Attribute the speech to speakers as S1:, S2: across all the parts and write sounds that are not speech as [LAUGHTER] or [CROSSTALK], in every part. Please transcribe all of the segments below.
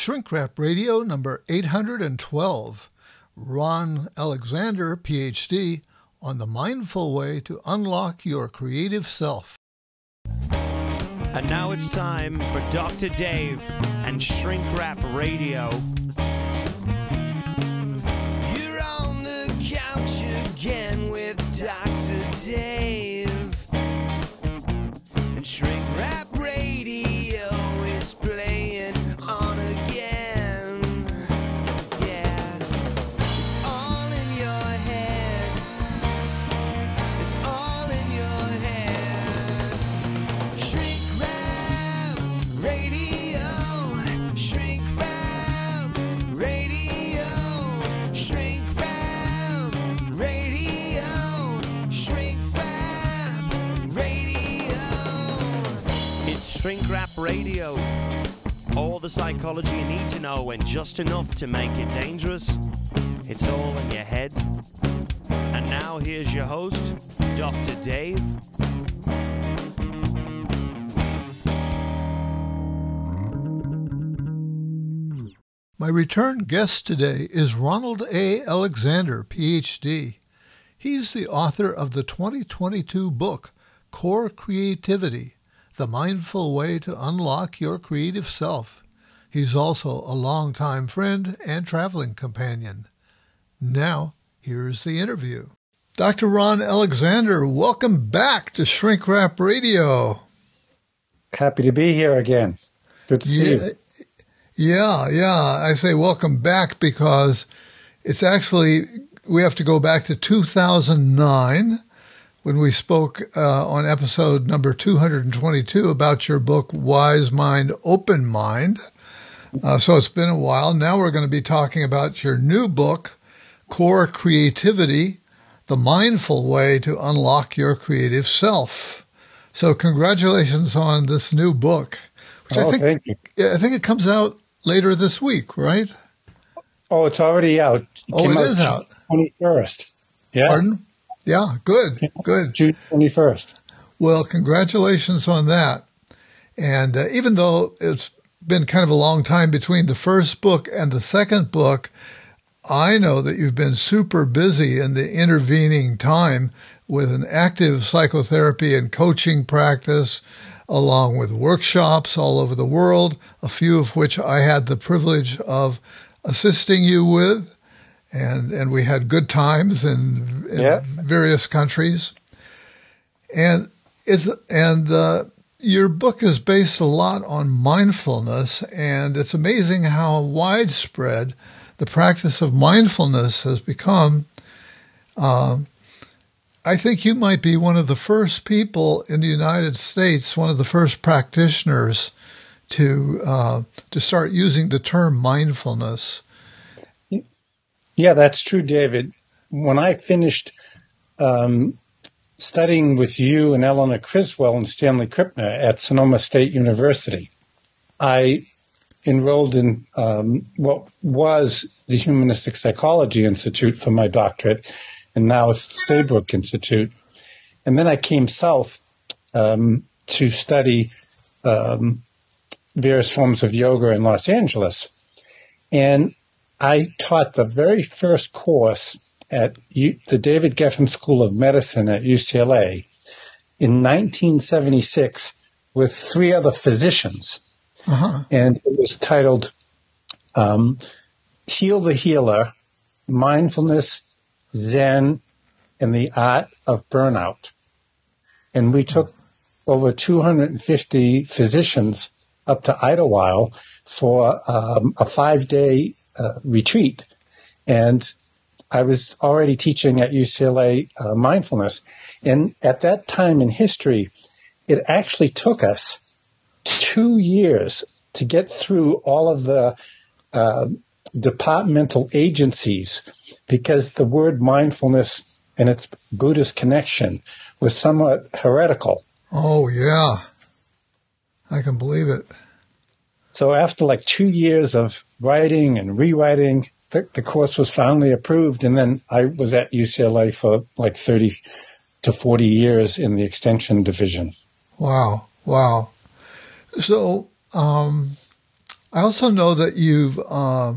S1: Shrink Rap Radio number 812. Ron Alexander, PhD, on the mindful way to unlock your creative self.
S2: And now it's time for Dr. Dave and Shrink Rap Radio.
S3: Shrink Rap Radio. All
S2: the psychology you need to know and just enough to make it dangerous. It's all in your head. And now here's your host, Dr. Dave.
S1: My return guest today is Ronald A. Alexander, PhD. He's the author of the 2022 book, Core Creativity The Mindful Way to Unlock Your Creative Self. He's also a longtime friend and traveling companion. Now, here's the interview. Dr. Ron Alexander, welcome back to Shrink Rap Radio.
S4: Happy to be here again. Good to see
S1: Yeah,
S4: you.
S1: yeah, yeah. I say welcome back because it's actually, we have to go back to 2009 when we spoke uh, on episode number 222 about your book, Wise Mind, Open Mind. Uh, so it's been a while. Now we're going to be talking about your new book, Core Creativity The Mindful Way to Unlock Your Creative Self. So, congratulations on this new book, which I
S4: Oh,
S1: think
S4: thank you.
S1: yeah, I think it comes out later this week, right?
S4: Oh, it's already out.
S1: Oh,
S4: came
S1: it is out.
S4: Twenty first. Yeah,
S1: Pardon? Yeah, good, good.
S4: June twenty first.
S1: Well, congratulations on that. And uh, even though it's been kind of a long time between the first book and the second book, I know that you've been super busy in the intervening time with an active psychotherapy and coaching practice, along with workshops all over the world, a few of which I had the privilege of assisting you with. And, and we had good times in, in
S4: Yeah.
S1: various countries. And it's, and, uh, your book is based a lot on mindfulness, and it's amazing how widespread the practice of mindfulness has become. Um, I think you might be one of the first people in the United States, one of the first practitioners to uh, to start using the term mindfulness.
S4: Yeah, that's true, David. When I finished um, studying with you and Eleanor Criswell and Stanley Krippner at Sonoma State University, I enrolled in um, what was the Humanistic Psychology Institute for my doctorate, and now it's the Saybrook Institute. And then I came south um, to study um, various forms of yoga in Los Angeles. And I taught the very first course at U- the David Geffen School of Medicine at UCLA in 1976 with three other physicians.
S1: Uh-huh.
S4: And it was titled um, Heal the Healer Mindfulness, Zen, and the Art of Burnout. And we took over 250 physicians up to Idyllwild for um, a five day retreat. And I was already teaching at UCLA uh, mindfulness. And at that time in history, it actually took us two years to get through all of the uh, departmental agencies because the word mindfulness and its Buddhist connection was somewhat heretical.
S1: Oh yeah, I can believe it.
S4: So after like two years of writing and rewriting, the, the course was finally approved. And then I was at UCLA for like 30 to 40 years in the extension division.
S1: Wow, wow. So, um, I also know that you've uh,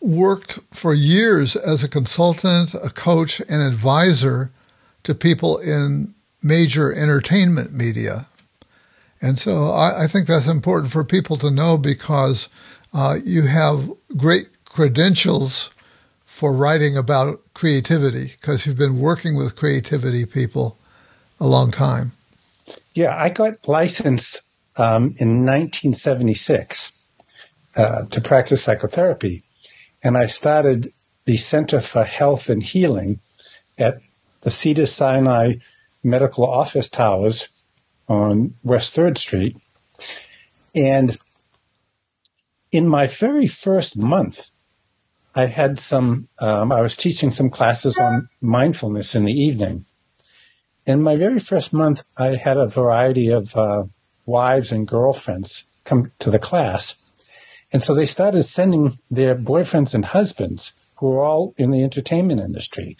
S1: worked for years as a consultant, a coach, and advisor to people in major entertainment media. And so I, I think that's important for people to know because uh, you have great credentials for writing about creativity because you've been working with creativity people a long time.
S4: Yeah, I got licensed um, in 1976 uh, to practice psychotherapy. And I started the Center for Health and Healing at the Cedar Sinai Medical Office Towers on West 3rd Street. And in my very first month, I had some, um, I was teaching some classes on mindfulness in the evening. In my very first month, I had a variety of uh, wives and girlfriends come to the class. And so they started sending their boyfriends and husbands who were all in the entertainment industry,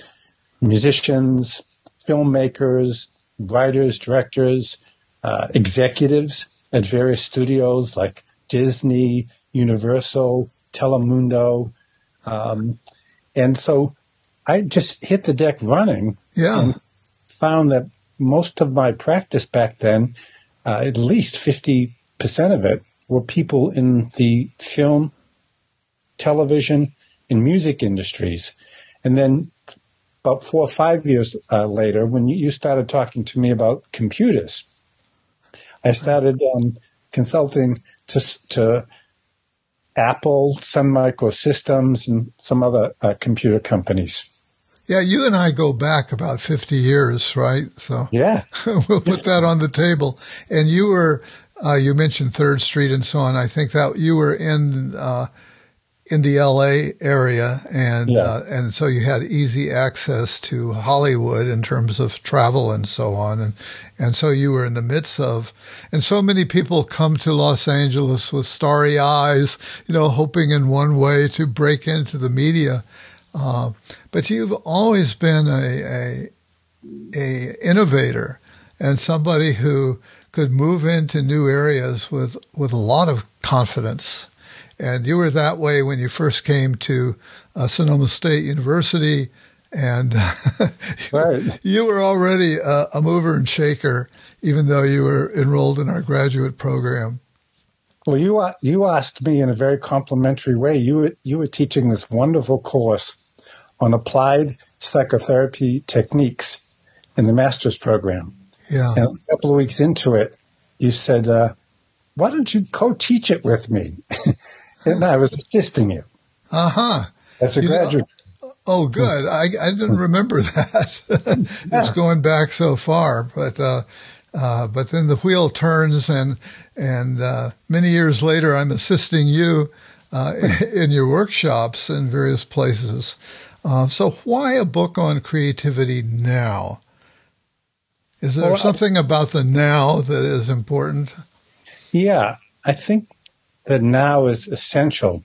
S4: musicians, filmmakers, writers, directors, uh, executives at various studios like Disney, Universal, Telemundo. Um, and so I just hit the deck running.
S1: Yeah.
S4: And found that most of my practice back then, uh, at least 50% of it, were people in the film, television, and music industries. And then about four or five years uh, later, when you started talking to me about computers, I started um, consulting to, to Apple, Sun Microsystems, and some other uh, computer companies.
S1: Yeah, you and I go back about 50 years, right? So [LAUGHS]
S4: yeah,
S1: we'll put that on the table. And you were, uh, you mentioned Third Street and so on. I think that you were in, uh, in the LA area and,
S4: Yeah.
S1: uh, and so you had easy access to Hollywood in terms of travel and so on. And, and so you were in the midst of, and so many people come to Los Angeles with starry eyes, you know, hoping in one way to break into the media. Uh, but you've always been a, a, a innovator and somebody who could move into new areas with, with a lot of confidence. And you were that way when you first came to uh, Sonoma State University, and [LAUGHS]
S4: Right.
S1: you were already a, a mover and shaker, even though you were enrolled in our graduate program.
S4: Well, you you asked me in a very complimentary way. You were, you were teaching this wonderful course on applied psychotherapy techniques in the master's program.
S1: Yeah,
S4: And a couple of weeks into it, you said, uh, "Why don't you co-teach it with me?" [LAUGHS] and I was assisting you
S1: uh huh.
S4: as a
S1: You know-
S4: graduate.
S1: Oh, good. I, I didn't remember [LAUGHS] that. [LAUGHS] it's going back so far, but uh, uh, but then the wheel turns, and and uh, many years later, I'm assisting you uh, [LAUGHS] in your workshops in various places. Uh, so, why a book on creativity now? Is there
S4: Well,
S1: something about the now that is important?
S4: Yeah, I think that now is essential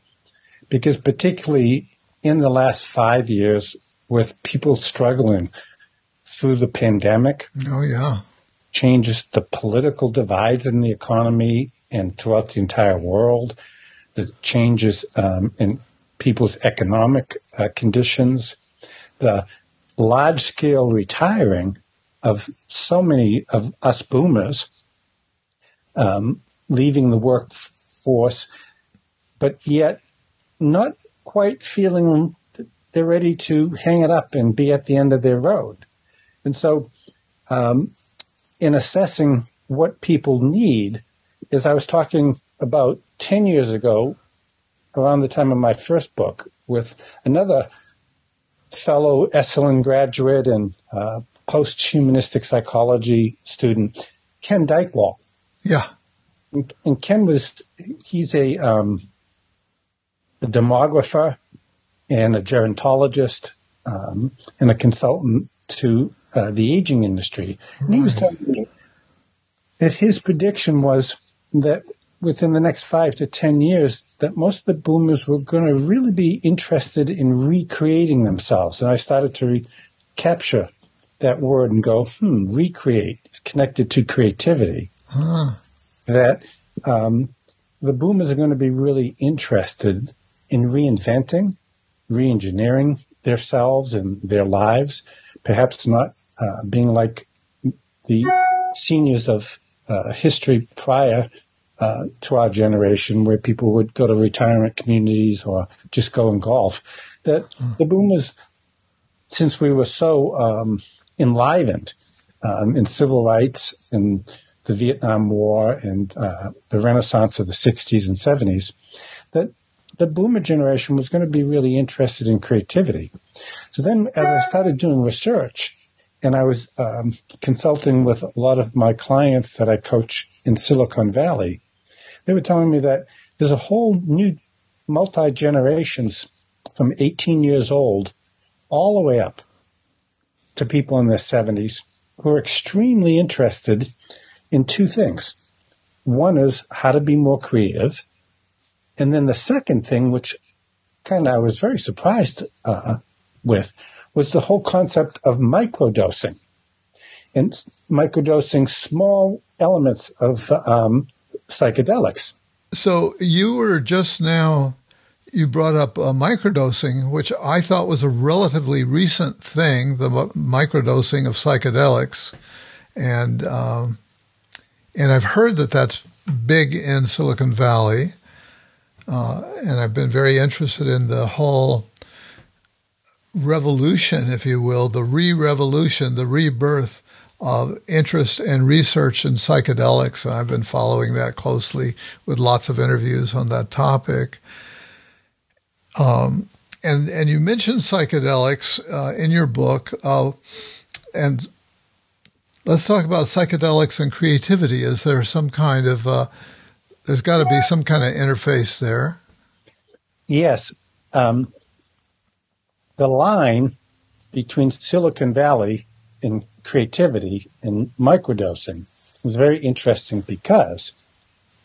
S4: because, particularly in the last five years, with people struggling through the pandemic,
S1: Oh, yeah.
S4: changes the political divides in the economy and throughout the entire world, the changes um, in people's economic uh, conditions, the large scale retiring of so many of us boomers, um, leaving the workforce, but yet not quite feeling that they're ready to hang it up and be at the end of their road. And so, um, in assessing what people need, is I was talking about 10 years ago, around the time of my first book, with another fellow Esalen graduate and uh, post humanistic psychology student, Ken Dychtwald.
S1: Yeah.
S4: And, and Ken was, he's a, um, a demographer and a gerontologist um, and a consultant to uh, the aging industry. And he was telling me that his prediction was that within the next five to 10 years, that most of the boomers were going to really be interested in recreating themselves. And I started to re- capture that word and go, hmm, recreate is connected to creativity. That um, the boomers are going to be really interested in reinventing, reengineering themselves and their lives, perhaps not uh, being like the seniors of uh, history prior uh, to our generation, where people would go to retirement communities or just go and golf. That the boomers, since we were so um, enlivened um, in civil rights and the Vietnam War and uh, the Renaissance of the 60s and 70s, that the boomer generation was going to be really interested in creativity. So then, as I started doing research, and I was um, consulting with a lot of my clients that I coach in Silicon Valley, they were telling me that there's a whole new multi generations from 18 years old all the way up to people in their 70s who are extremely interested in two things. One is how to be more creative. And then the second thing, which kind of I was very surprised uh, with, was the whole concept of microdosing and microdosing small elements of um, psychedelics.
S1: So you were just now, you brought up uh, microdosing, which I thought was a relatively recent thing, the microdosing of psychedelics. And, um, and I've heard that that's big in Silicon Valley. Uh, and I've been very interested in the whole revolution, if you will, the re revolution, the rebirth of interest and research in psychedelics. And I've been following that closely with lots of interviews on that topic. Um, and, and you mentioned psychedelics uh, in your book. Uh, and let's talk about psychedelics and creativity. Is there some kind of uh, there's got to be some kind of interface there.
S4: Yes. Um, the line between Silicon Valley and creativity and microdosing was very interesting because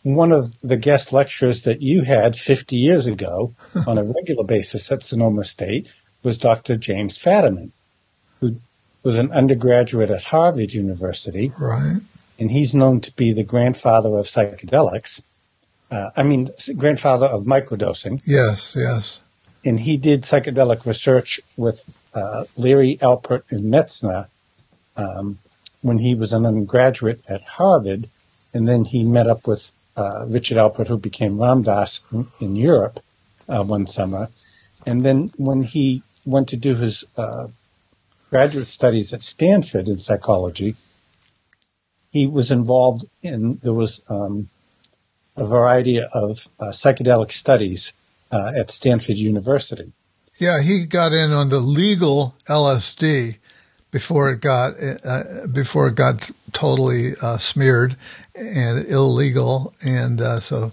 S4: one of the guest lecturers that you had 50 years ago on a regular basis at Sonoma State was Dr. James Fadiman, was an undergraduate at Harvard University.
S1: Right.
S4: And he's known to be the grandfather of psychedelics uh, I mean, grandfather of microdosing.
S1: Yes, yes.
S4: And he did psychedelic research with uh, Leary Alpert and Metzner um, when he was an undergraduate at Harvard. And then he met up with uh, Richard Alpert, who became Ram Dass in, in Europe uh, one summer. And then when he went to do his uh, graduate studies at Stanford in psychology, he was involved in, there was um, a variety of uh, psychedelic studies uh, at Stanford University.
S1: Yeah, he got in on the legal LSD before it got uh, before it got totally uh, smeared and illegal, and uh, so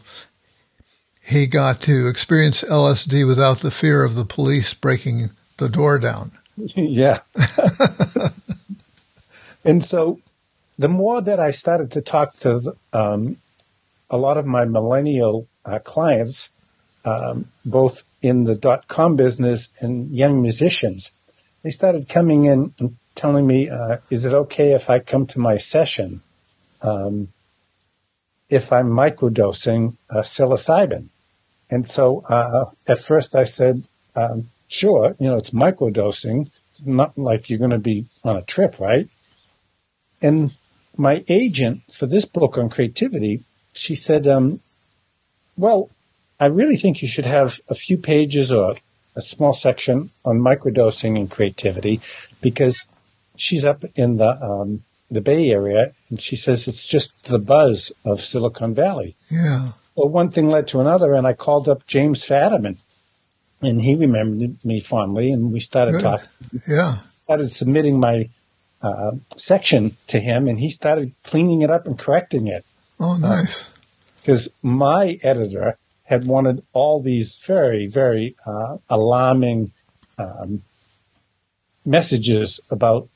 S1: he got to experience LSD without the fear of the police breaking the door down.
S4: Yeah. [LAUGHS] and so the more that I started to talk to um, a lot of my millennial uh, clients, um, both in the dot com business and young musicians, they started coming in and telling me, uh, "Is it okay if I come to my session um, if I'm microdosing uh, psilocybin?" And so uh, at first I said, um, "Sure, you know it's microdosing. It's not like you're going to be on a trip, right?" And my agent for this book on creativity she said, um, well, I really think you should have a few pages or a small section on microdosing and creativity because she's up in the um, the Bay Area and she says it's just the buzz of Silicon Valley.
S1: Yeah.
S4: Well, one thing led to another, and I called up James Fadiman, and he remembered me fondly, and we started Good. talking.
S1: Yeah.
S4: Started submitting my uh, section to him, and he started cleaning it up and correcting it.
S1: Oh, nice.
S4: Because uh, my editor had wanted all these very, very uh, alarming um, messages about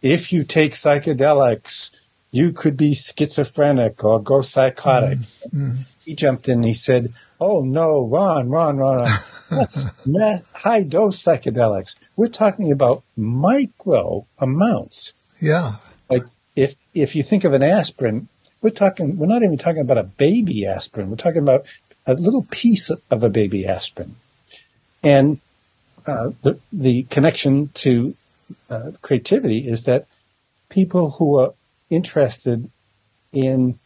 S4: if you take psychedelics, you could be schizophrenic or go psychotic. Mm-hmm. He jumped in and he said, Oh, no, Ron, Ron, Ron, [LAUGHS] that's high dose psychedelics. We're talking about micro amounts.
S1: Yeah.
S4: Like if, if you think of an aspirin, we're talking, we're not even talking about a baby aspirin. We're talking about a little piece of a baby aspirin. And uh, the, the connection to uh, creativity is that people who are interested in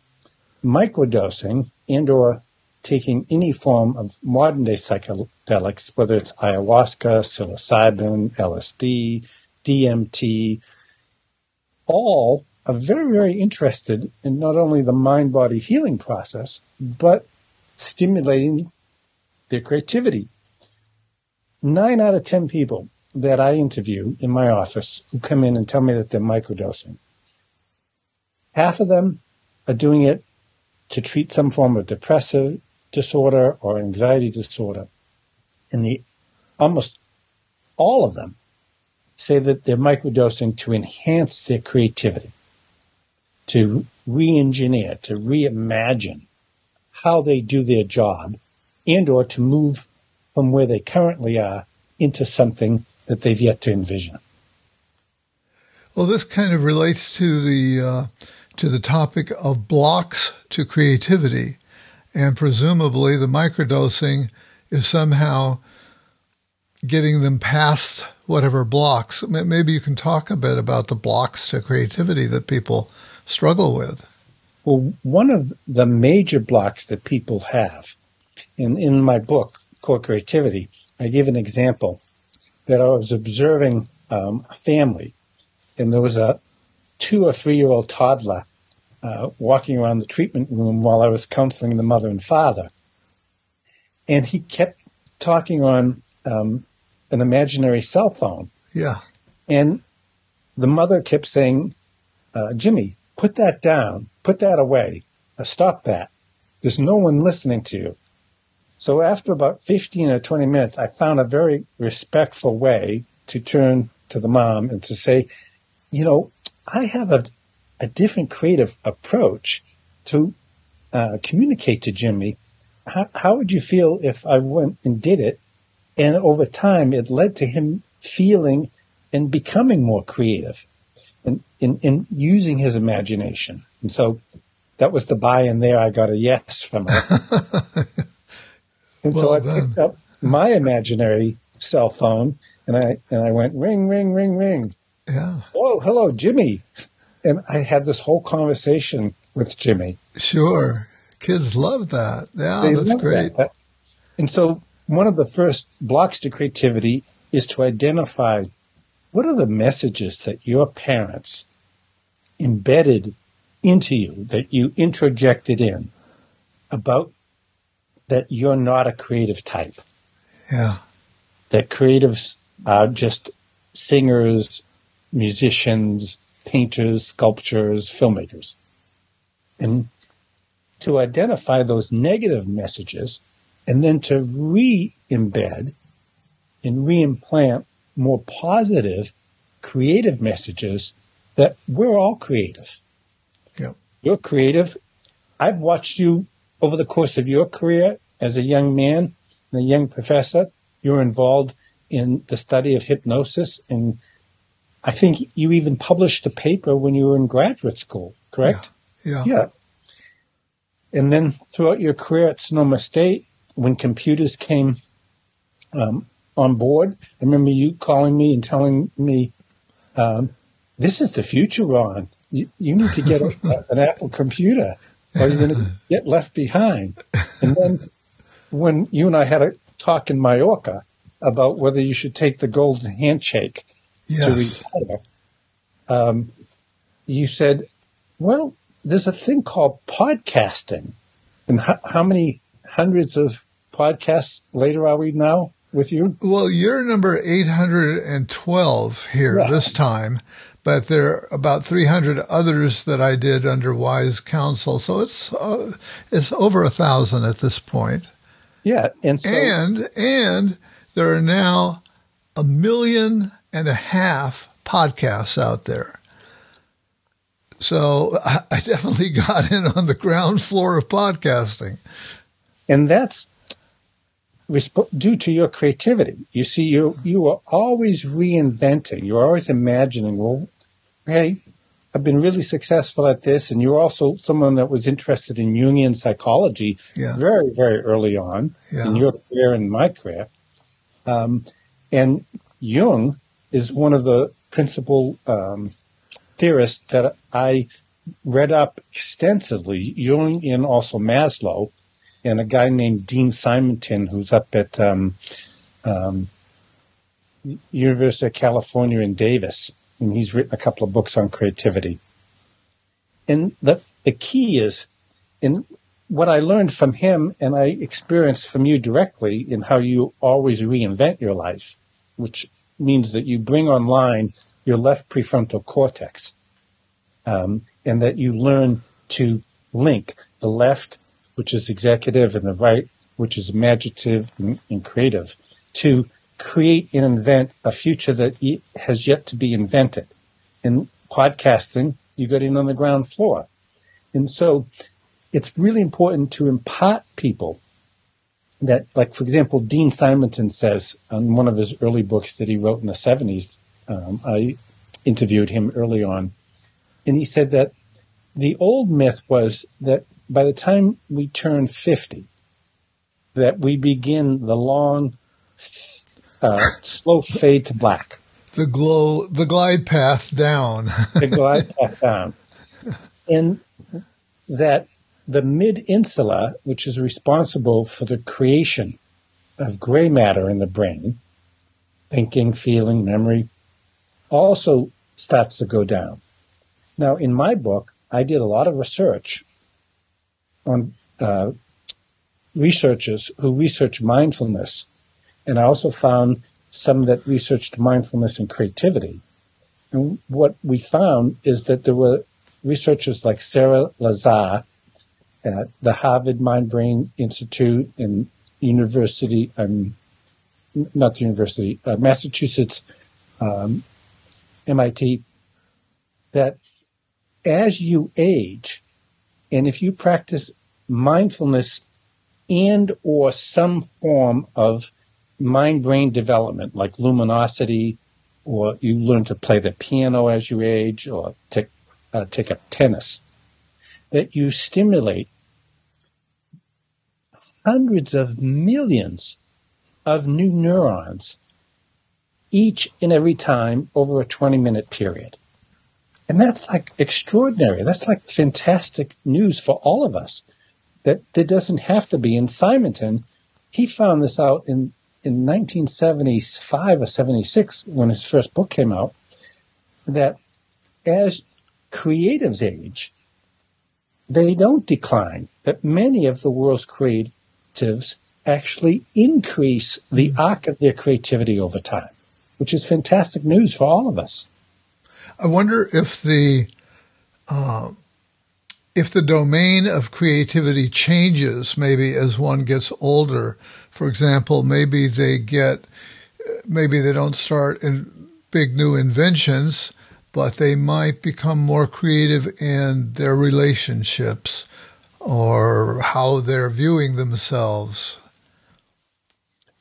S4: microdosing and or taking any form of modern day psychedelics, whether it's ayahuasca, psilocybin, LSD, DMT, all are very, very interested in not only the mind body healing process, but stimulating their creativity. Nine out of 10 people that I interview in my office who come in and tell me that they're microdosing, half of them are doing it to treat some form of depressive disorder or anxiety disorder. And the almost all of them say that they're microdosing to enhance their creativity, to re-engineer, to reimagine how they do their job and or to move from where they currently are into something that they've yet to envision.
S1: Well, this kind of relates to the uh, to the topic of blocks to creativity, and presumably the microdosing is somehow getting them past whatever blocks. Maybe you can talk a bit about the blocks to creativity that people struggle with.
S4: Well, one of the major blocks that people have, in, in my book called Creativity, I give an example that I was observing um, a family, and there was a two or three year old toddler uh, walking around the treatment room while I was counseling the mother and father. And he kept talking on um, an imaginary cell phone.
S1: Yeah.
S4: And the mother kept saying, uh, Jimmy, put that down, put that away, uh, stop that. There's no one listening to you. So after about 15 or 20 minutes, I found a very respectful way to turn to the mom and to say, you know, I have a, a different creative approach to uh, communicate to Jimmy. How, how would you feel if I went and did it? And over time, it led to him feeling and becoming more creative and in, in using his imagination. And so that was the buy in there. I got a yes from her. and well so I done. picked up my imaginary cell phone and I, and I went ring, ring, ring, ring.
S1: Yeah.
S4: Oh, hello, Jimmy. And I had this whole conversation with Jimmy.
S1: Sure. Kids love that. Yeah, they that's great. That.
S4: And so one of the first blocks to creativity is to identify what are the messages that your parents embedded into you, that you introjected in about that you're not a creative type.
S1: Yeah.
S4: That creatives are just singers, musicians, painters, sculptors, filmmakers. And to identify those negative messages and then to re-embed and re-implant more positive, creative messages that we're all creative.
S1: Yep.
S4: You're creative. I've watched you over the course of your career as a young man and a young professor. You're involved in the study of hypnosis and I think you even published a paper when you were in graduate school, correct?
S1: Yeah.
S4: Yeah. yeah. And then throughout your career at Sonoma State, when computers came um, on board, I remember you calling me and telling me, um, "This is the future, Ron. You, you need to get [LAUGHS] a, an Apple computer, or you're going to get left behind." And then when you and I had a talk in Mallorca about whether you should take the golden handshake yes. to retire, um, you said, "Well, there's a thing called podcasting, and how, how many hundreds of podcasts later are we now with you?
S1: Well, you're number 812 here yeah. this time, but there are about 300 others that I did under Wise Counsel. So it's, uh, it's over a thousand at this point.
S4: Yeah. And, so-
S1: and, and there are now a million and a half podcasts out there. So I definitely got in on the ground floor of podcasting.
S4: And that's due to your creativity. You see, you you are always reinventing. You're always imagining. Well, hey, I've been really successful at this, and you're also someone that was interested in Jungian psychology
S1: Yeah.
S4: very, very early on
S1: Yeah.
S4: in your career and my career. Um, and Jung is one of the principal um, theorists that I read up extensively. Jung and also Maslow, and a guy named Dean Simonton, who's up at um, um, University of California in Davis, and he's written a couple of books on creativity. And the the key is, in what I learned from him, and I experienced from you directly, in how you always reinvent your life, which means that you bring online your left prefrontal cortex, um, and that you learn to link the left, which is executive, and the right, which is imaginative and, and creative, to create and invent a future that has yet to be invented. In podcasting, you get in on the ground floor. And so it's really important to impart people that, like, for example, Dean Simonton says in one of his early books that he wrote in the 70s, um, I interviewed him early on, and he said that the old myth was that by the time we turn 50, that we begin the long, uh, slow fade to black.
S1: The glow, the glide path down.
S4: the glide path down. [LAUGHS] And that the mid insula, which is responsible for the creation of gray matter in the brain, thinking, feeling, memory, also starts to go down. Now, in my book, I did a lot of research on uh, researchers who research mindfulness, and I also found some that researched mindfulness and creativity. And what we found is that there were researchers like Sarah Lazar at the Harvard Mind Brain Institute and University, um, not the university, uh, Massachusetts, um, MIT, that as you age, and if you practice mindfulness and or some form of mind brain development like Lumosity or you learn to play the piano as you age or take, uh, take up tennis that you stimulate hundreds of millions of new neurons each and every time over a 20 minute period. And that's like extraordinary. That's like fantastic news for all of us that there doesn't have to be. In simonton he found this out in in 1975 or 76 when his first book came out that as creatives age they don't decline that many of the world's actually increase the arc of their creativity over time which is fantastic news for all of us.
S1: I wonder if the uh, if the domain of creativity changes maybe as one gets older. For example, maybe they get maybe they don't start in big new inventions, but they might become more creative in their relationships or how they're viewing themselves.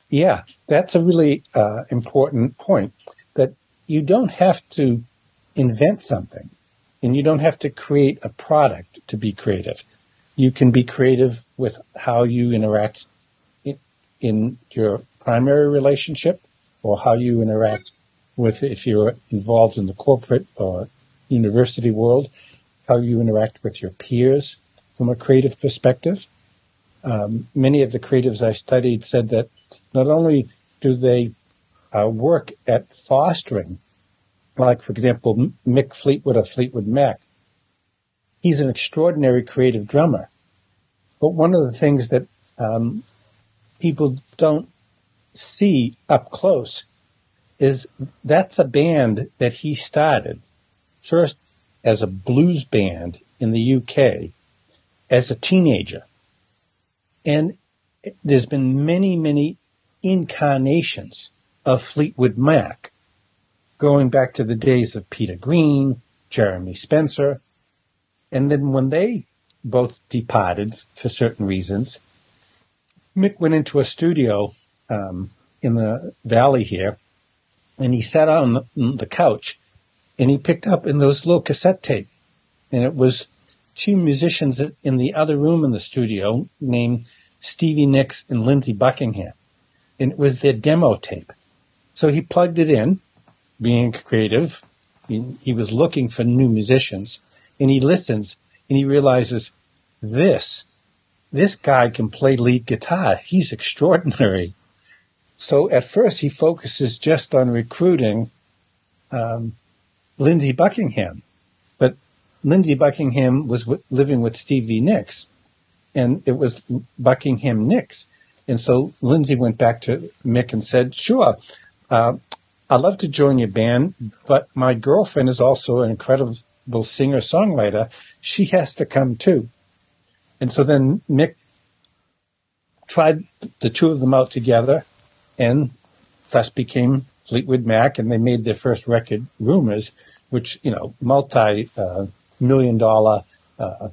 S4: Yeah, that's a really uh, important point that you don't have to invent something and you don't have to create a product to be creative. You can be creative with how you interact in, in your primary relationship or how you interact with, if you're involved in the corporate or university world, how you interact with your peers from a creative perspective. Um, many of the creatives I studied said that not only do they uh, work at fostering, like, for example, Mick Fleetwood of Fleetwood Mac, he's an extraordinary creative drummer. But one of the things that um, people don't see up close is that's a band that he started first as a blues band in the UK as a teenager. And there's been many, many incarnations of Fleetwood Mac, going back to the days of Peter Green, Jeremy Spencer. And then when they both departed for certain reasons, Mick went into a studio um, in the valley here and he sat on the, the couch and he picked up in those little cassette tape, and it was two musicians in the other room in the studio named Stevie Nicks and Lindsey Buckingham, and it was their demo tape. So he plugged it in, being creative. He, he was looking for new musicians, and he listens and he realizes this this guy can play lead guitar. He's extraordinary. So at first he focuses just on recruiting um, Lindsey Buckingham, Lindsey Buckingham was w- living with Stevie Nicks, and it was Buckingham Nicks. And so Lindsey went back to Mick and said, "Sure, uh, I'd love to join your band, but my girlfriend is also an incredible singer songwriter. She has to come too." And so then Mick tried the two of them out together and thus became Fleetwood Mac and they made their first record, Rumors, which, you know, multi uh, million dollar uh,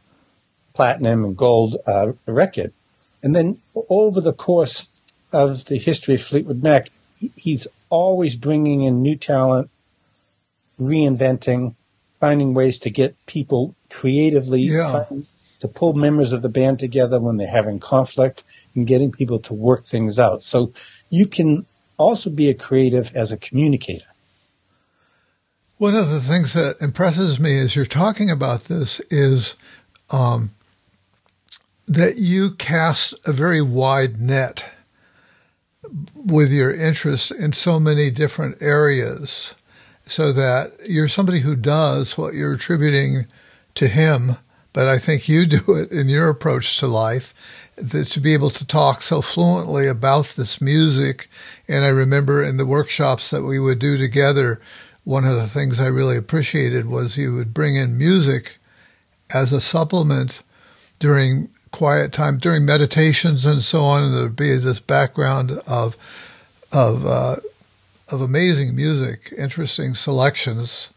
S4: platinum and gold uh, record. And then over the course of the history of Fleetwood Mac, he's always bringing in new talent, reinventing, finding ways to get people creatively
S1: yeah
S4: to pull members of the band together when they're having conflict and getting people to work things out. So you can also be a creative as a communicator.
S1: One of the things that impresses me as you're talking about this is um, that you cast a very wide net with your interests in so many different areas so that you're somebody who does what you're attributing to him but I think you do it in your approach to life that to be able to talk so fluently about this music. And I remember in the workshops that we would do together, one of the things I really appreciated was you would bring in music as a supplement during quiet time, during meditations and so on. And there'd be this background of, of, uh, of amazing music, interesting selections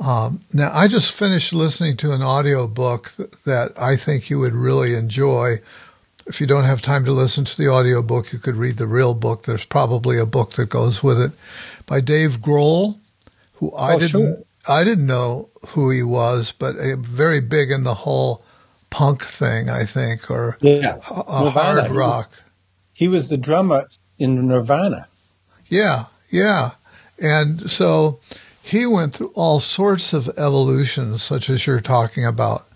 S1: um, now, I just finished listening to an audio book that I think you would really enjoy. If you don't have time to listen to the audio book, you could read the real book. There's probably a book that goes with it by Dave Grohl, who I
S4: oh,
S1: didn't
S4: sure.
S1: I didn't know who he was, but a, very big in the whole punk thing, I think, or
S4: yeah,
S1: a, hard rock.
S4: He was the drummer in Nirvana.
S1: Yeah, yeah, and so he went through all sorts of evolutions, such as you're talking about,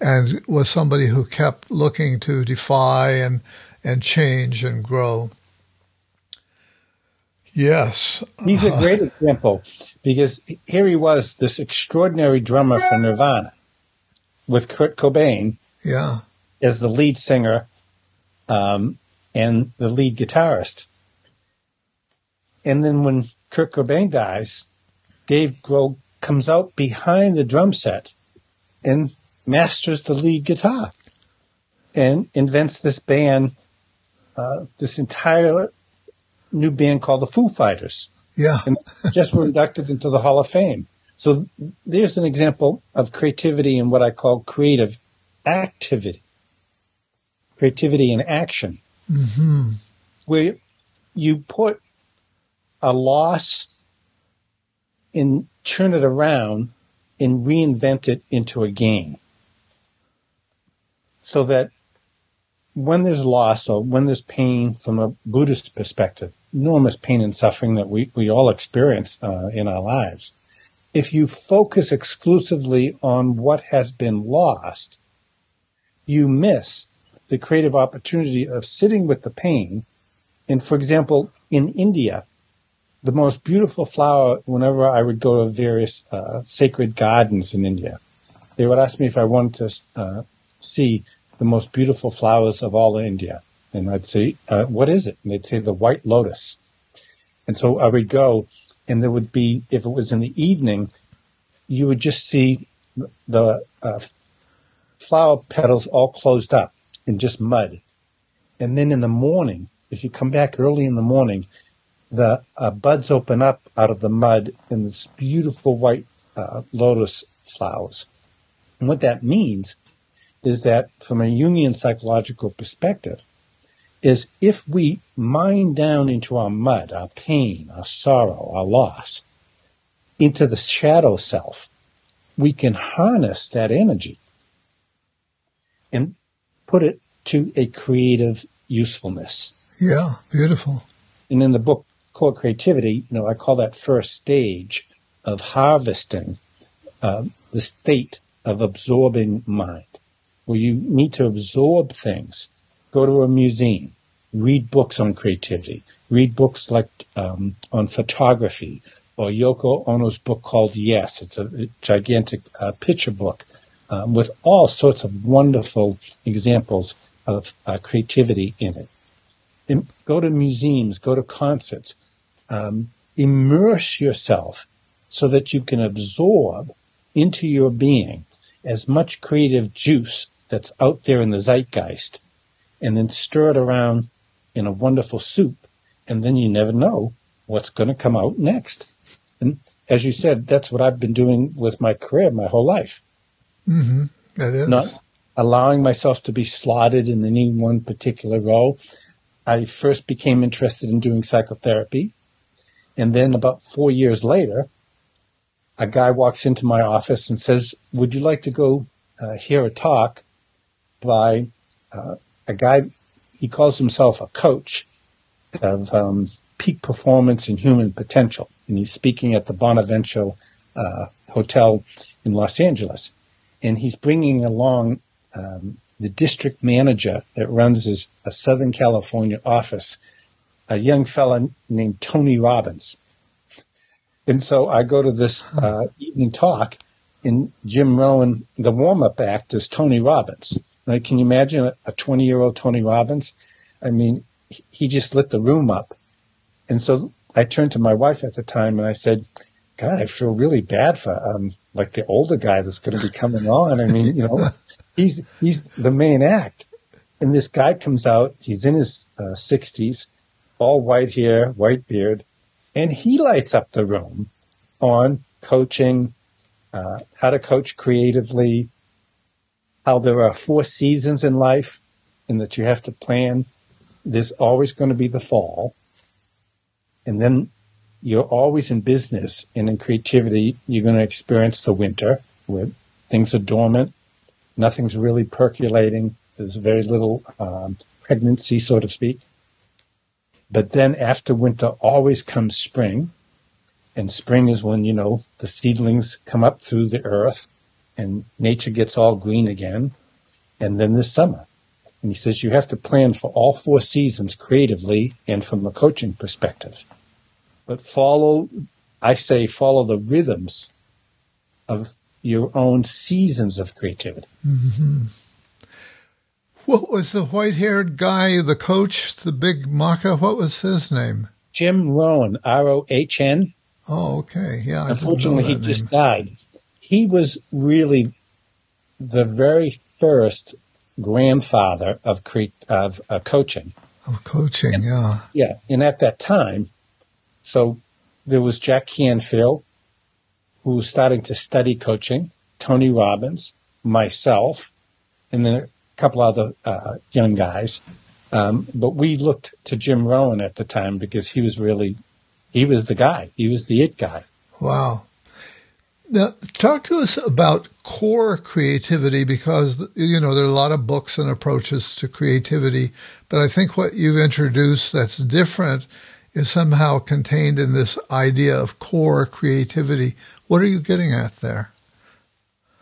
S1: and was somebody who kept looking to defy and, and change and grow. Yes.
S4: He's a great example because here he was, this extraordinary drummer for Nirvana with Kurt Cobain
S1: yeah.
S4: as the lead singer um, and the lead guitarist. And then when Kurt Cobain dies, Dave Grohl comes out behind the drum set and masters the lead guitar and invents this band, uh, this entire new band called the Foo Fighters.
S1: Yeah.
S4: and just were inducted into the Hall of Fame. So there's an example of creativity and what I call creative activity, creativity in action,
S1: mm-hmm.
S4: where you put a loss and turn it around and reinvent it into a gain. So that when there's loss or when there's pain from a Buddhist perspective, enormous pain and suffering that we, we all experience uh, in our lives, if you focus exclusively on what has been lost, you miss the creative opportunity of sitting with the pain. And for example, in India, the most beautiful flower whenever I would go to various uh, sacred gardens in India. They would ask me if I wanted to uh, see the most beautiful flowers of all India. And I'd say, uh, what is it? And they'd say the white lotus. And so I would go and there would be, if it was in the evening, you would just see the uh, flower petals all closed up in just mud. And then in the morning, if you come back early in the morning, the uh, buds open up out of the mud in this beautiful white uh, lotus flowers. And what that means is that from a Jungian psychological perspective, is if we mine down into our mud, our pain, our sorrow, our loss, into the shadow self, we can harness that energy and put it to a creative usefulness.
S1: Yeah, beautiful.
S4: And in the book Core Creativity, you know, I call that first stage of harvesting uh, the state of absorbing mind, where you need to absorb things. Go to a museum, read books on creativity, read books like um, on photography, or Yoko Ono's book called Yes. It's a gigantic uh, picture book um, with all sorts of wonderful examples of uh, creativity in it. And go to museums, go to concerts, um, immerse yourself so that you can absorb into your being as much creative juice that's out there in the zeitgeist and then stir it around in a wonderful soup. And then you never know what's going to come out next. And as you said, that's what I've been doing with my career my whole life.
S1: Mm-hmm. That is.
S4: Not allowing myself to be slotted in any one particular role. I first became interested in doing psychotherapy. And then about four years later, a guy walks into my office and says, Would you like to go uh, hear a talk by uh, a guy? He calls himself a coach of um, peak performance and human potential. And he's speaking at the Bonaventure uh, Hotel in Los Angeles and he's bringing along um, the district manager that runs his a Southern California office, a young fella named Tony Robbins. And so I go to this uh, evening talk, and Jim Rohn, the warm up act is Tony Robbins. Like, can you imagine a 20 year old Tony Robbins? I mean, he just lit the room up. And so I turned to my wife at the time and I said, God, I feel really bad for um, like the older guy that's going to be coming on. I mean, you know, [LAUGHS] he's he's the main act, and this guy comes out. He's in his uh, sixties, uh, all white hair, white beard, and he lights up the room on coaching, uh, how to coach creatively, how there are four seasons in life, and that you have to plan. There's always going to be the fall, and then you're always in business and in creativity, you're going to experience the winter where things are dormant. Nothing's really percolating. There's very little um, pregnancy, so to speak. But then after winter always comes spring. And spring is when, you know, the seedlings come up through the earth and nature gets all green again. And then this summer. And he says you have to plan for all four seasons creatively and from a coaching perspective but follow, I say, follow the rhythms of your own seasons of creativity.
S1: Mm-hmm. What was the white haired guy, the coach, the big maca? What was his name?
S4: Jim Rohn, R O H N.
S1: Oh, okay. Yeah.
S4: Unfortunately, he
S1: name.
S4: just died. He was really the very first grandfather of cre- of uh, coaching.
S1: Of coaching,
S4: and,
S1: yeah.
S4: Yeah, and at that time, so there was Jack Canfield, who was starting to study coaching, Tony Robbins, myself, and then a couple other uh, young guys. Um, but we looked to Jim Rohn at the time because he was really, he was the guy. He was the it guy.
S1: Wow. Now, talk to us about core creativity because, you know, there are a lot of books and approaches to creativity, but I think what you've introduced that's different is somehow contained in this idea of core creativity. What are you getting at there?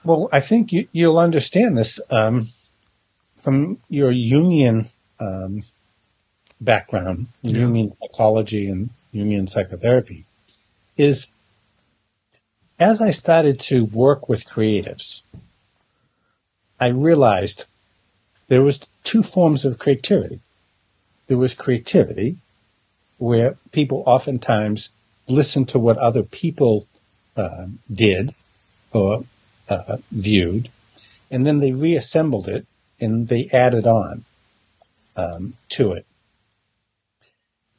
S4: Well, I think you, will understand this um, from your Jungian um, background, yeah. Jungian psychology and Jungian psychotherapy, is as I started to work with creatives, I realized there was two forms of creativity. There was creativity, where people oftentimes listened to what other people uh, did or uh, viewed, and then they reassembled it and they added on um, to it.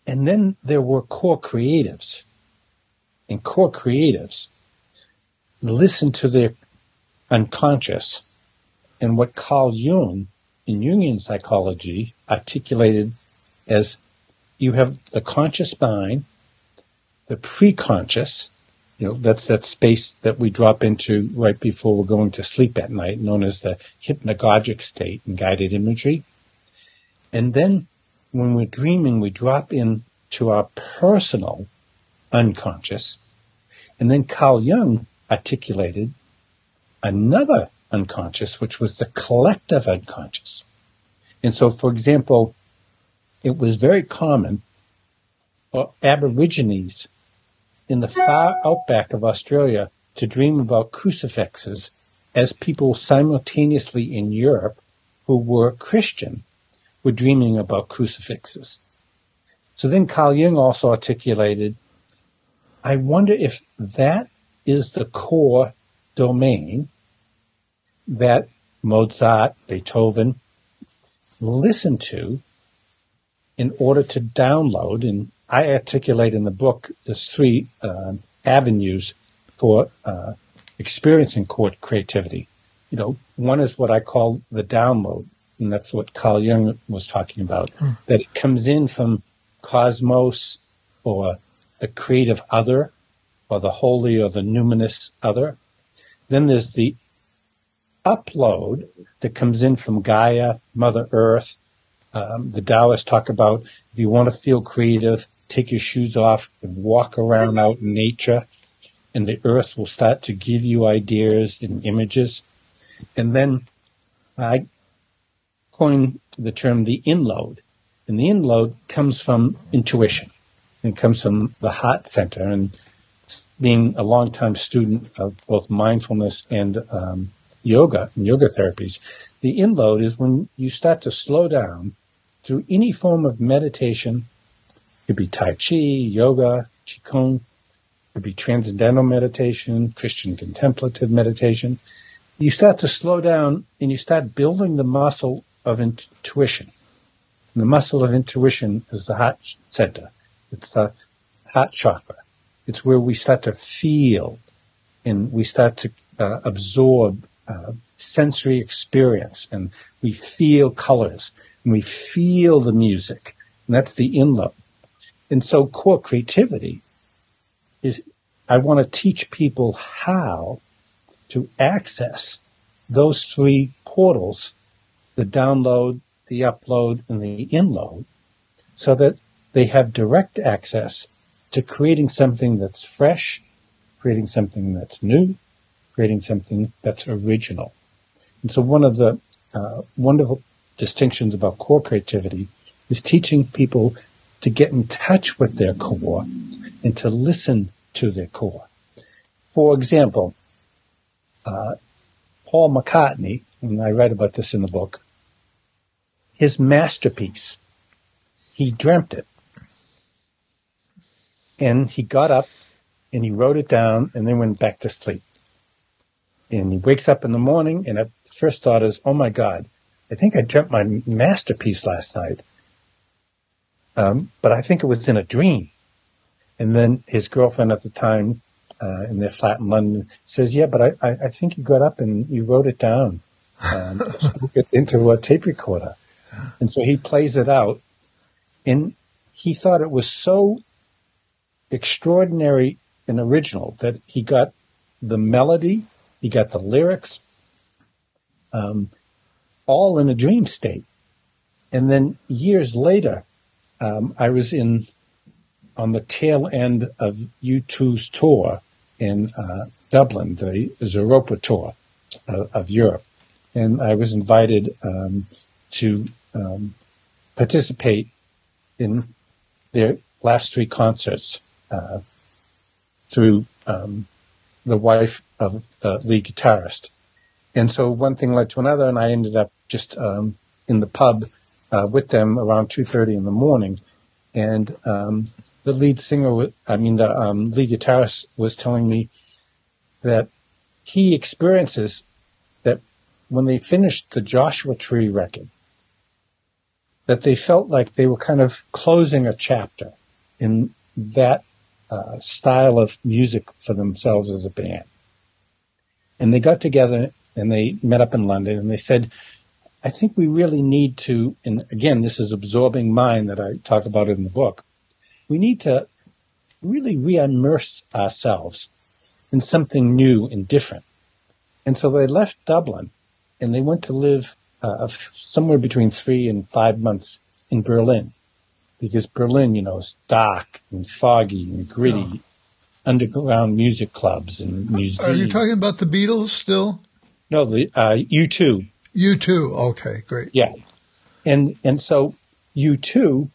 S4: And then there were core creatives. And core creatives listen to their unconscious and what Carl Jung in Jungian psychology articulated as you have the conscious mind, the preconscious, You know, that's that space that we drop into right before we're going to sleep at night, known as the hypnagogic state in guided imagery. And then when we're dreaming, we drop into our personal unconscious. And then Carl Jung articulated another unconscious, which was the collective unconscious. And so, for example, it was very common for Aborigines in the far outback of Australia to dream about crucifixes as people simultaneously in Europe who were Christian were dreaming about crucifixes. So then Carl Jung also articulated, I wonder if that is the core domain that Mozart, Beethoven listen to in order to download. And I articulate in the book there's three uh, avenues for uh, experiencing core creativity. You know, one is what I call the download, and that's what Carl Jung was talking about. Mm. That it comes in from cosmos or the creative other, or the holy or the numinous other. Then there's the upload that comes in from Gaia, Mother Earth. Um, the Taoists talk about if you want to feel creative, take your shoes off and walk around out in nature, and the earth will start to give you ideas and images. And then I coined the term the inload. And the inload comes from intuition and comes from the heart center. And being a long-time student of both mindfulness and um, yoga and yoga therapies. The inload is when you start to slow down through any form of meditation. It could be Tai Chi, yoga, Qigong. It could be transcendental meditation, Christian contemplative meditation. You start to slow down and you start building the muscle of intuition. And the muscle of intuition is the heart center. It's the heart chakra. It's where we start to feel and we start to uh, absorb uh, sensory experience and we feel colors and we feel the music. And that's the inload. And so core creativity is I want to teach people how to access those three portals, the download, the upload, and the inload, so that they have direct access to creating something that's fresh, creating something that's new, creating something that's original. And so one of the uh, wonderful distinctions about core creativity is teaching people to get in touch with their core and to listen to their core. For example, uh, Paul McCartney, and I write about this in the book, his masterpiece, he dreamt it. And he got up and he wrote it down and then went back to sleep and he wakes up in the morning and the first thought is, oh my God, I think I dreamt my masterpiece last night. Um, but I think it was in a dream. And then his girlfriend at the time, uh, in their flat in London says, yeah, but I, I, I think you got up and you wrote it down, um, [LAUGHS] spoke it into a tape recorder. And so he plays it out and he thought it was so extraordinary and original that he got the melody he got the lyrics, um, all in a dream state. And then years later, um, I was in on the tail end of U2's tour in uh, Dublin, the Zooropa tour uh, of Europe, and I was invited um, to um, participate in their last three concerts uh, through um, the wife of the lead guitarist. And so one thing led to another, and I ended up just um, in the pub uh, with them around 2.30 in the morning. And um, the lead singer, I mean, the um, lead guitarist was telling me that he experiences that when they finished the Joshua Tree record, that they felt like they were kind of closing a chapter in that uh, style of music for themselves as a band. And they got together and they met up in London and they said, I think we really need to, and again, this is absorbing mind that I talk about in the book. We need to really re-immerse ourselves in something new and different. And so they left Dublin and they went to live uh, somewhere between three and five months in Berlin because Berlin, you know, is dark and foggy and gritty, yeah. underground music clubs and museums.
S1: Are you talking about the Beatles still?
S4: No, the uh, U2.
S1: U2. Okay, great.
S4: Yeah, and and so U2,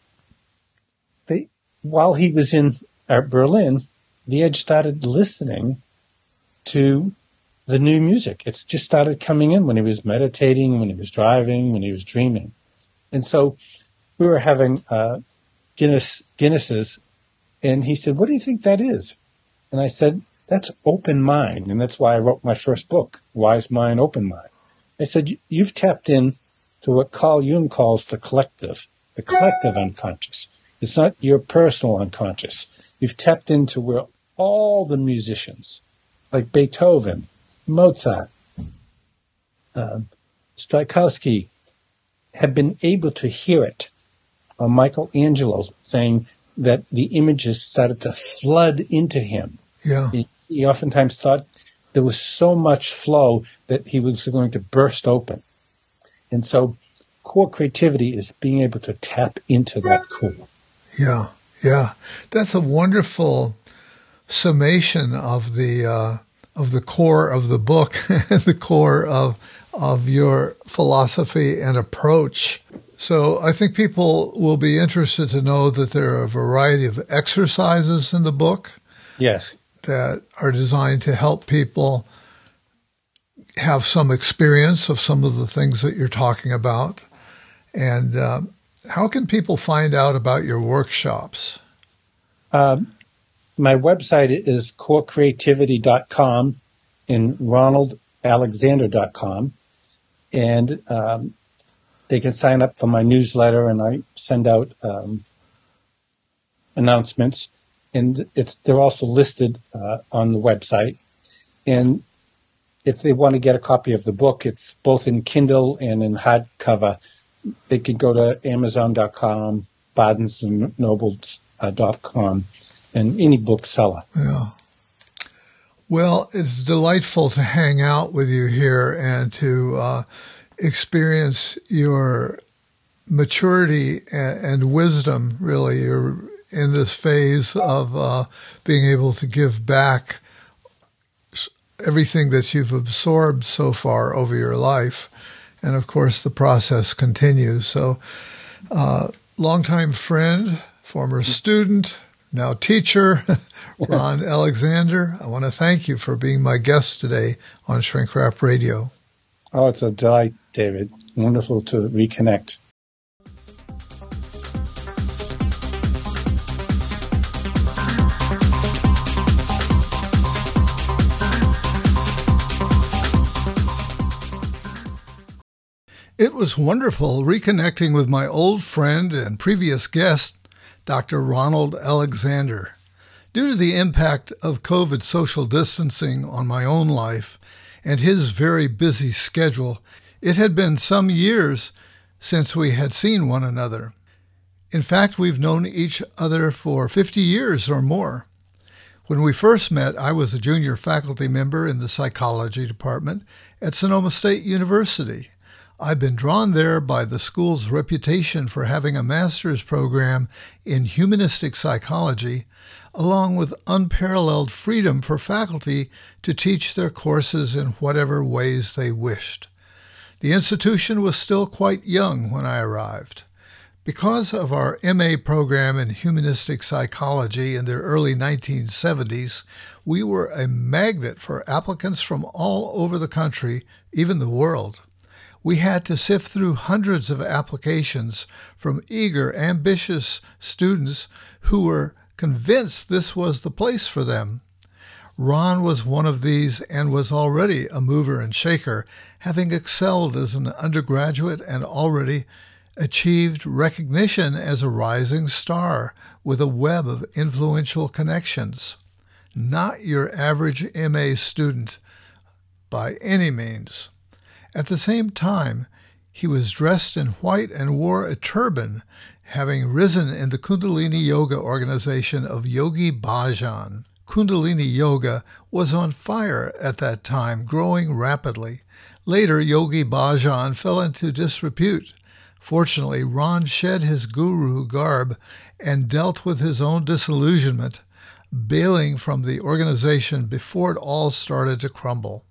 S4: they while he was in uh, Berlin, the Edge started listening to the new music. It's just started coming in when he was meditating, when he was driving, when he was dreaming. And so we were having uh, Guinness Guinnesses, and he said, "What do you think that is?" And I said, "That's open mind, and that's why I wrote my first book, Wise Mind, Open Mind." I said, "You've tapped in to what Carl Jung calls the collective, the collective unconscious. It's not your personal unconscious. You've tapped into where all the musicians, like Beethoven, Mozart, um, Tchaikovsky have been able to hear it. Uh, Michelangelo saying that the images started to flood into him.
S1: Yeah.
S4: He, he oftentimes thought there was so much flow that he was going to burst open. And so core creativity is being able to tap into that core.
S1: Yeah, yeah. That's a wonderful summation of the uh, of the core of the book and [LAUGHS] the core of of your philosophy and approach. So I think people will be interested to know that there are a variety of exercises in the book.
S4: Yes.
S1: That are designed to help people have some experience of some of the things that you're talking about. And uh, how can people find out about your workshops?
S4: Um, my website is corecreativity.com and ronaldalexander.com. And um, they can sign up for my newsletter, and I send out um, announcements. And it's, they're also listed uh, on the website. And if they want to get a copy of the book, it's both in Kindle and in hardcover. They can go to Amazon.com, BarnesandNobles.com and Noble.com, and any bookseller.
S1: Yeah. Well, it's delightful to hang out with you here and to uh, experience your maturity and, wisdom. Really, you're in this phase of uh, being able to give back everything that you've absorbed so far over your life, and of course, the process continues. So, uh, longtime friend, former student, now teacher, [LAUGHS] Ron Alexander. I want to thank you for being my guest today on Shrink Rap Radio.
S4: Oh, it's a delight, David. Wonderful to reconnect.
S1: It was wonderful reconnecting with my old friend and previous guest, Dr. Ronald Alexander. Due to the impact of COVID social distancing on my own life and his very busy schedule, it had been some years since we had seen one another. In fact, we've known each other for 50 years or more. When we first met, I was a junior faculty member in the psychology department at Sonoma State University. I've been drawn there by the school's reputation for having a master's program in humanistic psychology, along with unparalleled freedom for faculty to teach their courses in whatever ways they wished. The institution was still quite young when I arrived. Because of our MA program in humanistic psychology in the early 1970s, we were a magnet for applicants from all over the country, even the world we had to sift through hundreds of applications from eager, ambitious students who were convinced this was the place for them. Ron was one of these and was already a mover and shaker, having excelled as an undergraduate and already achieved recognition as a rising star with a web of influential connections. Not your average MA student by any means. At the same time, he was dressed in white and wore a turban, having risen in the Kundalini Yoga organization of Yogi Bhajan. Kundalini Yoga was on fire at that time, growing rapidly. Later, Yogi Bhajan fell into disrepute. Fortunately, Ron shed his guru garb and dealt with his own disillusionment, bailing from the organization before it all started to crumble.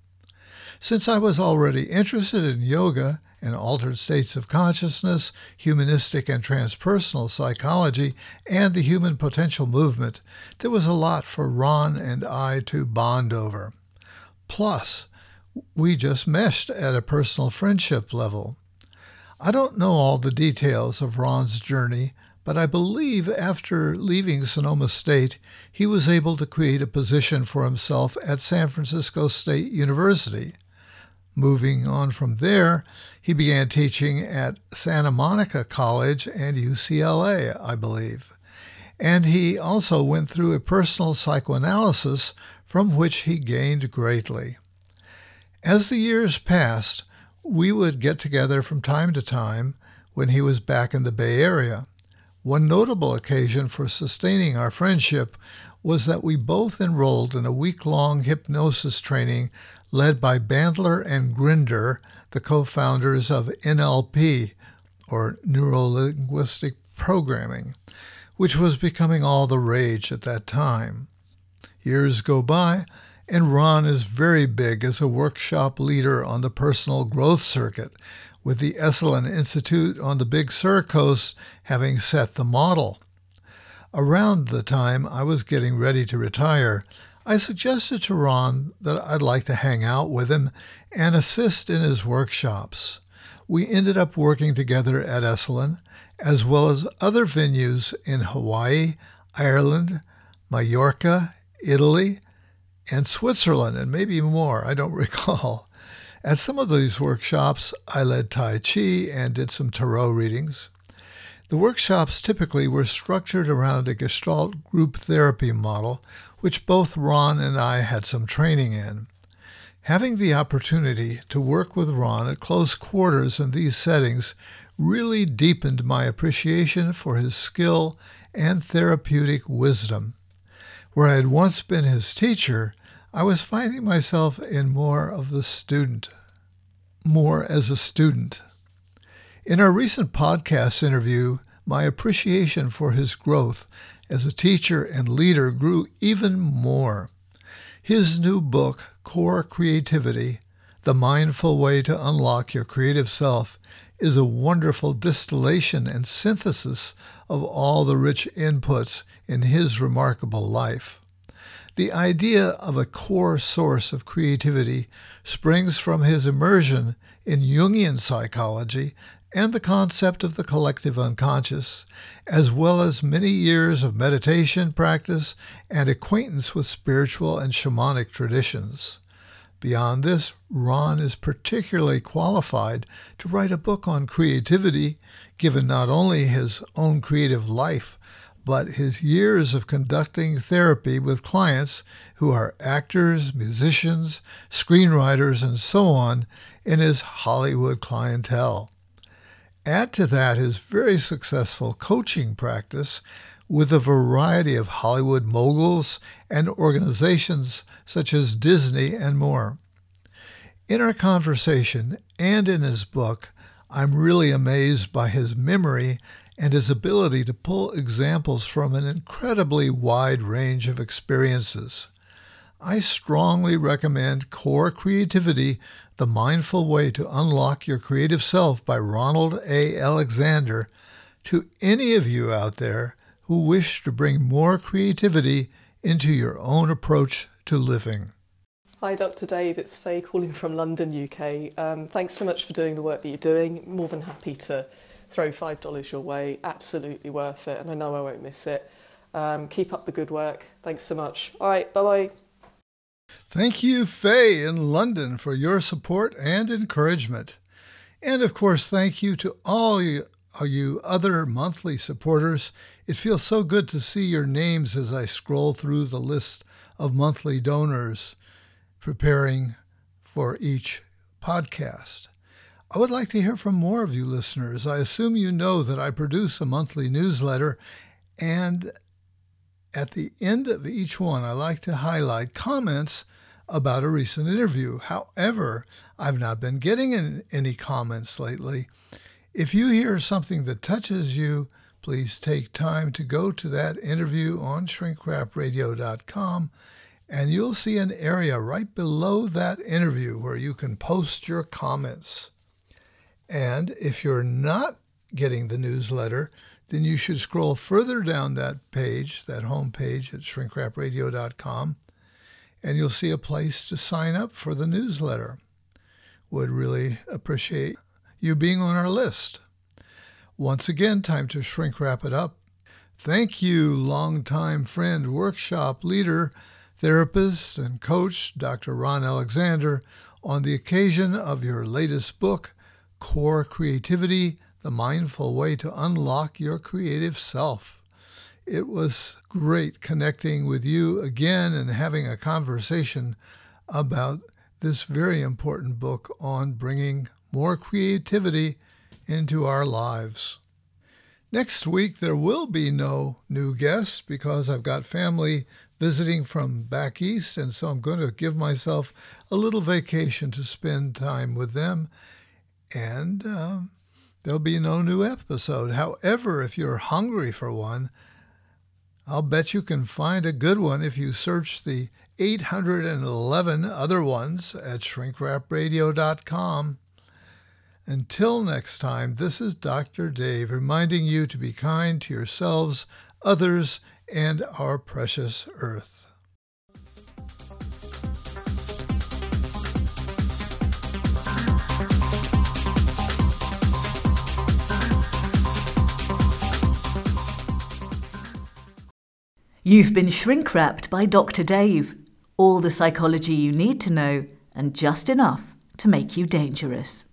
S1: Since I was already interested in yoga and altered states of consciousness, humanistic and transpersonal psychology, and the human potential movement, there was a lot for Ron and I to bond over. Plus, we just meshed at a personal friendship level. I don't know all the details of Ron's journey, but I believe after leaving Sonoma State, he was able to create a position for himself at San Francisco State University. Moving on from there, he began teaching at Santa Monica College and UCLA, I believe. And he also went through a personal psychoanalysis from which he gained greatly. As the years passed, we would get together from time to time when he was back in the Bay Area. One notable occasion for sustaining our friendship was that we both enrolled in a week long hypnosis training led by Bandler and Grinder, the co founders of NLP, or Neuro Linguistic Programming, which was becoming all the rage at that time. Years go by, and Ron is very big as a workshop leader on the personal growth circuit, with the Esalen Institute on the Big Sur coast having set the model. Around the time I was getting ready to retire, I suggested to Ron that I'd like to hang out with him and assist in his workshops. We ended up working together at Esalen, as well as other venues in Hawaii, Ireland, Mallorca, Italy, and Switzerland, and maybe more, I don't [LAUGHS] recall. At some of these workshops, I led Tai Chi and did some tarot readings. The workshops typically were structured around a Gestalt group therapy model which both Ron and I had some training in. Having the opportunity to work with Ron at close quarters in these settings really deepened my appreciation for his skill and therapeutic wisdom. Where I had once been his teacher, I was finding myself in more of the student, more as a student. In our recent podcast interview, my appreciation for his growth as a teacher and leader grew even more. His new book, Core Creativity The Mindful Way to Unlock Your Creative Self, is a wonderful distillation and synthesis of all the rich inputs in his remarkable life. The idea of a core source of creativity springs from his immersion in Jungian psychology and the concept of the collective unconscious, as well as many years of meditation practice and acquaintance with spiritual and shamanic traditions. Beyond this, Ron is particularly qualified to write a book on creativity, given not only his own creative life, but his years of conducting therapy with clients who are actors, musicians, screenwriters, and so on in his Hollywood clientele. Add to that his very successful coaching practice with a variety of Hollywood moguls and organizations such as Disney and more. In our conversation and in his book, I'm really amazed by his memory and his ability to pull examples from an incredibly wide range of experiences. I strongly recommend Core Creativity The Mindful Way to Unlock Your Creative Self by Ronald A. Alexander to any of you out there who wish to bring more creativity into your own approach to living.
S5: Hi, Dr. Dave. It's Faye calling from London, UK. Um, thanks so much for doing the work that you're doing. More than happy to throw $5 your way. Absolutely worth it, and I know I won't miss it. Um, keep up the good work. Thanks so much. All right, bye bye.
S1: Thank you, Faye, in London, for your support and encouragement. And of course, thank you to all you, uh, all you other monthly supporters. It feels so good to see your names as I scroll through the list of monthly donors preparing for each podcast. I would like to hear from more of you listeners. I assume you know that I produce a monthly newsletter and at the end of each one, I like to highlight comments about a recent interview. However, I've not been getting any comments lately. If you hear something that touches you, please take time to go to that interview on shrinkrapradio.com and you'll see an area right below that interview where you can post your comments. And if you're not getting the newsletter, then you should scroll further down that page, that home page at shrinkrapradio.com, and you'll see a place to sign up for the newsletter. Would really appreciate you being on our list. Once again, time to shrink wrap it up. Thank you, longtime friend, workshop leader, therapist, and coach, Dr. Ron Alexander, on the occasion of your latest book, Core Creativity The Mindful Way to Unlock Your Creative Self. It was great connecting with you again and having a conversation about this very important book on bringing more creativity into our lives. Next week, there will be no new guests because I've got family visiting from back east, and so I'm going to give myself a little vacation to spend time with them. And um, there'll be no new episode. However, if you're hungry for one, I'll bet you can find a good one if you search the 811 other ones at shrinkrapradio.com. Until next time, this is Dr. Dave reminding you to be kind to yourselves, others, and our precious earth.
S6: You've been shrink wrapped by Dr. Dave. All the psychology you need to know, and just enough to make you dangerous.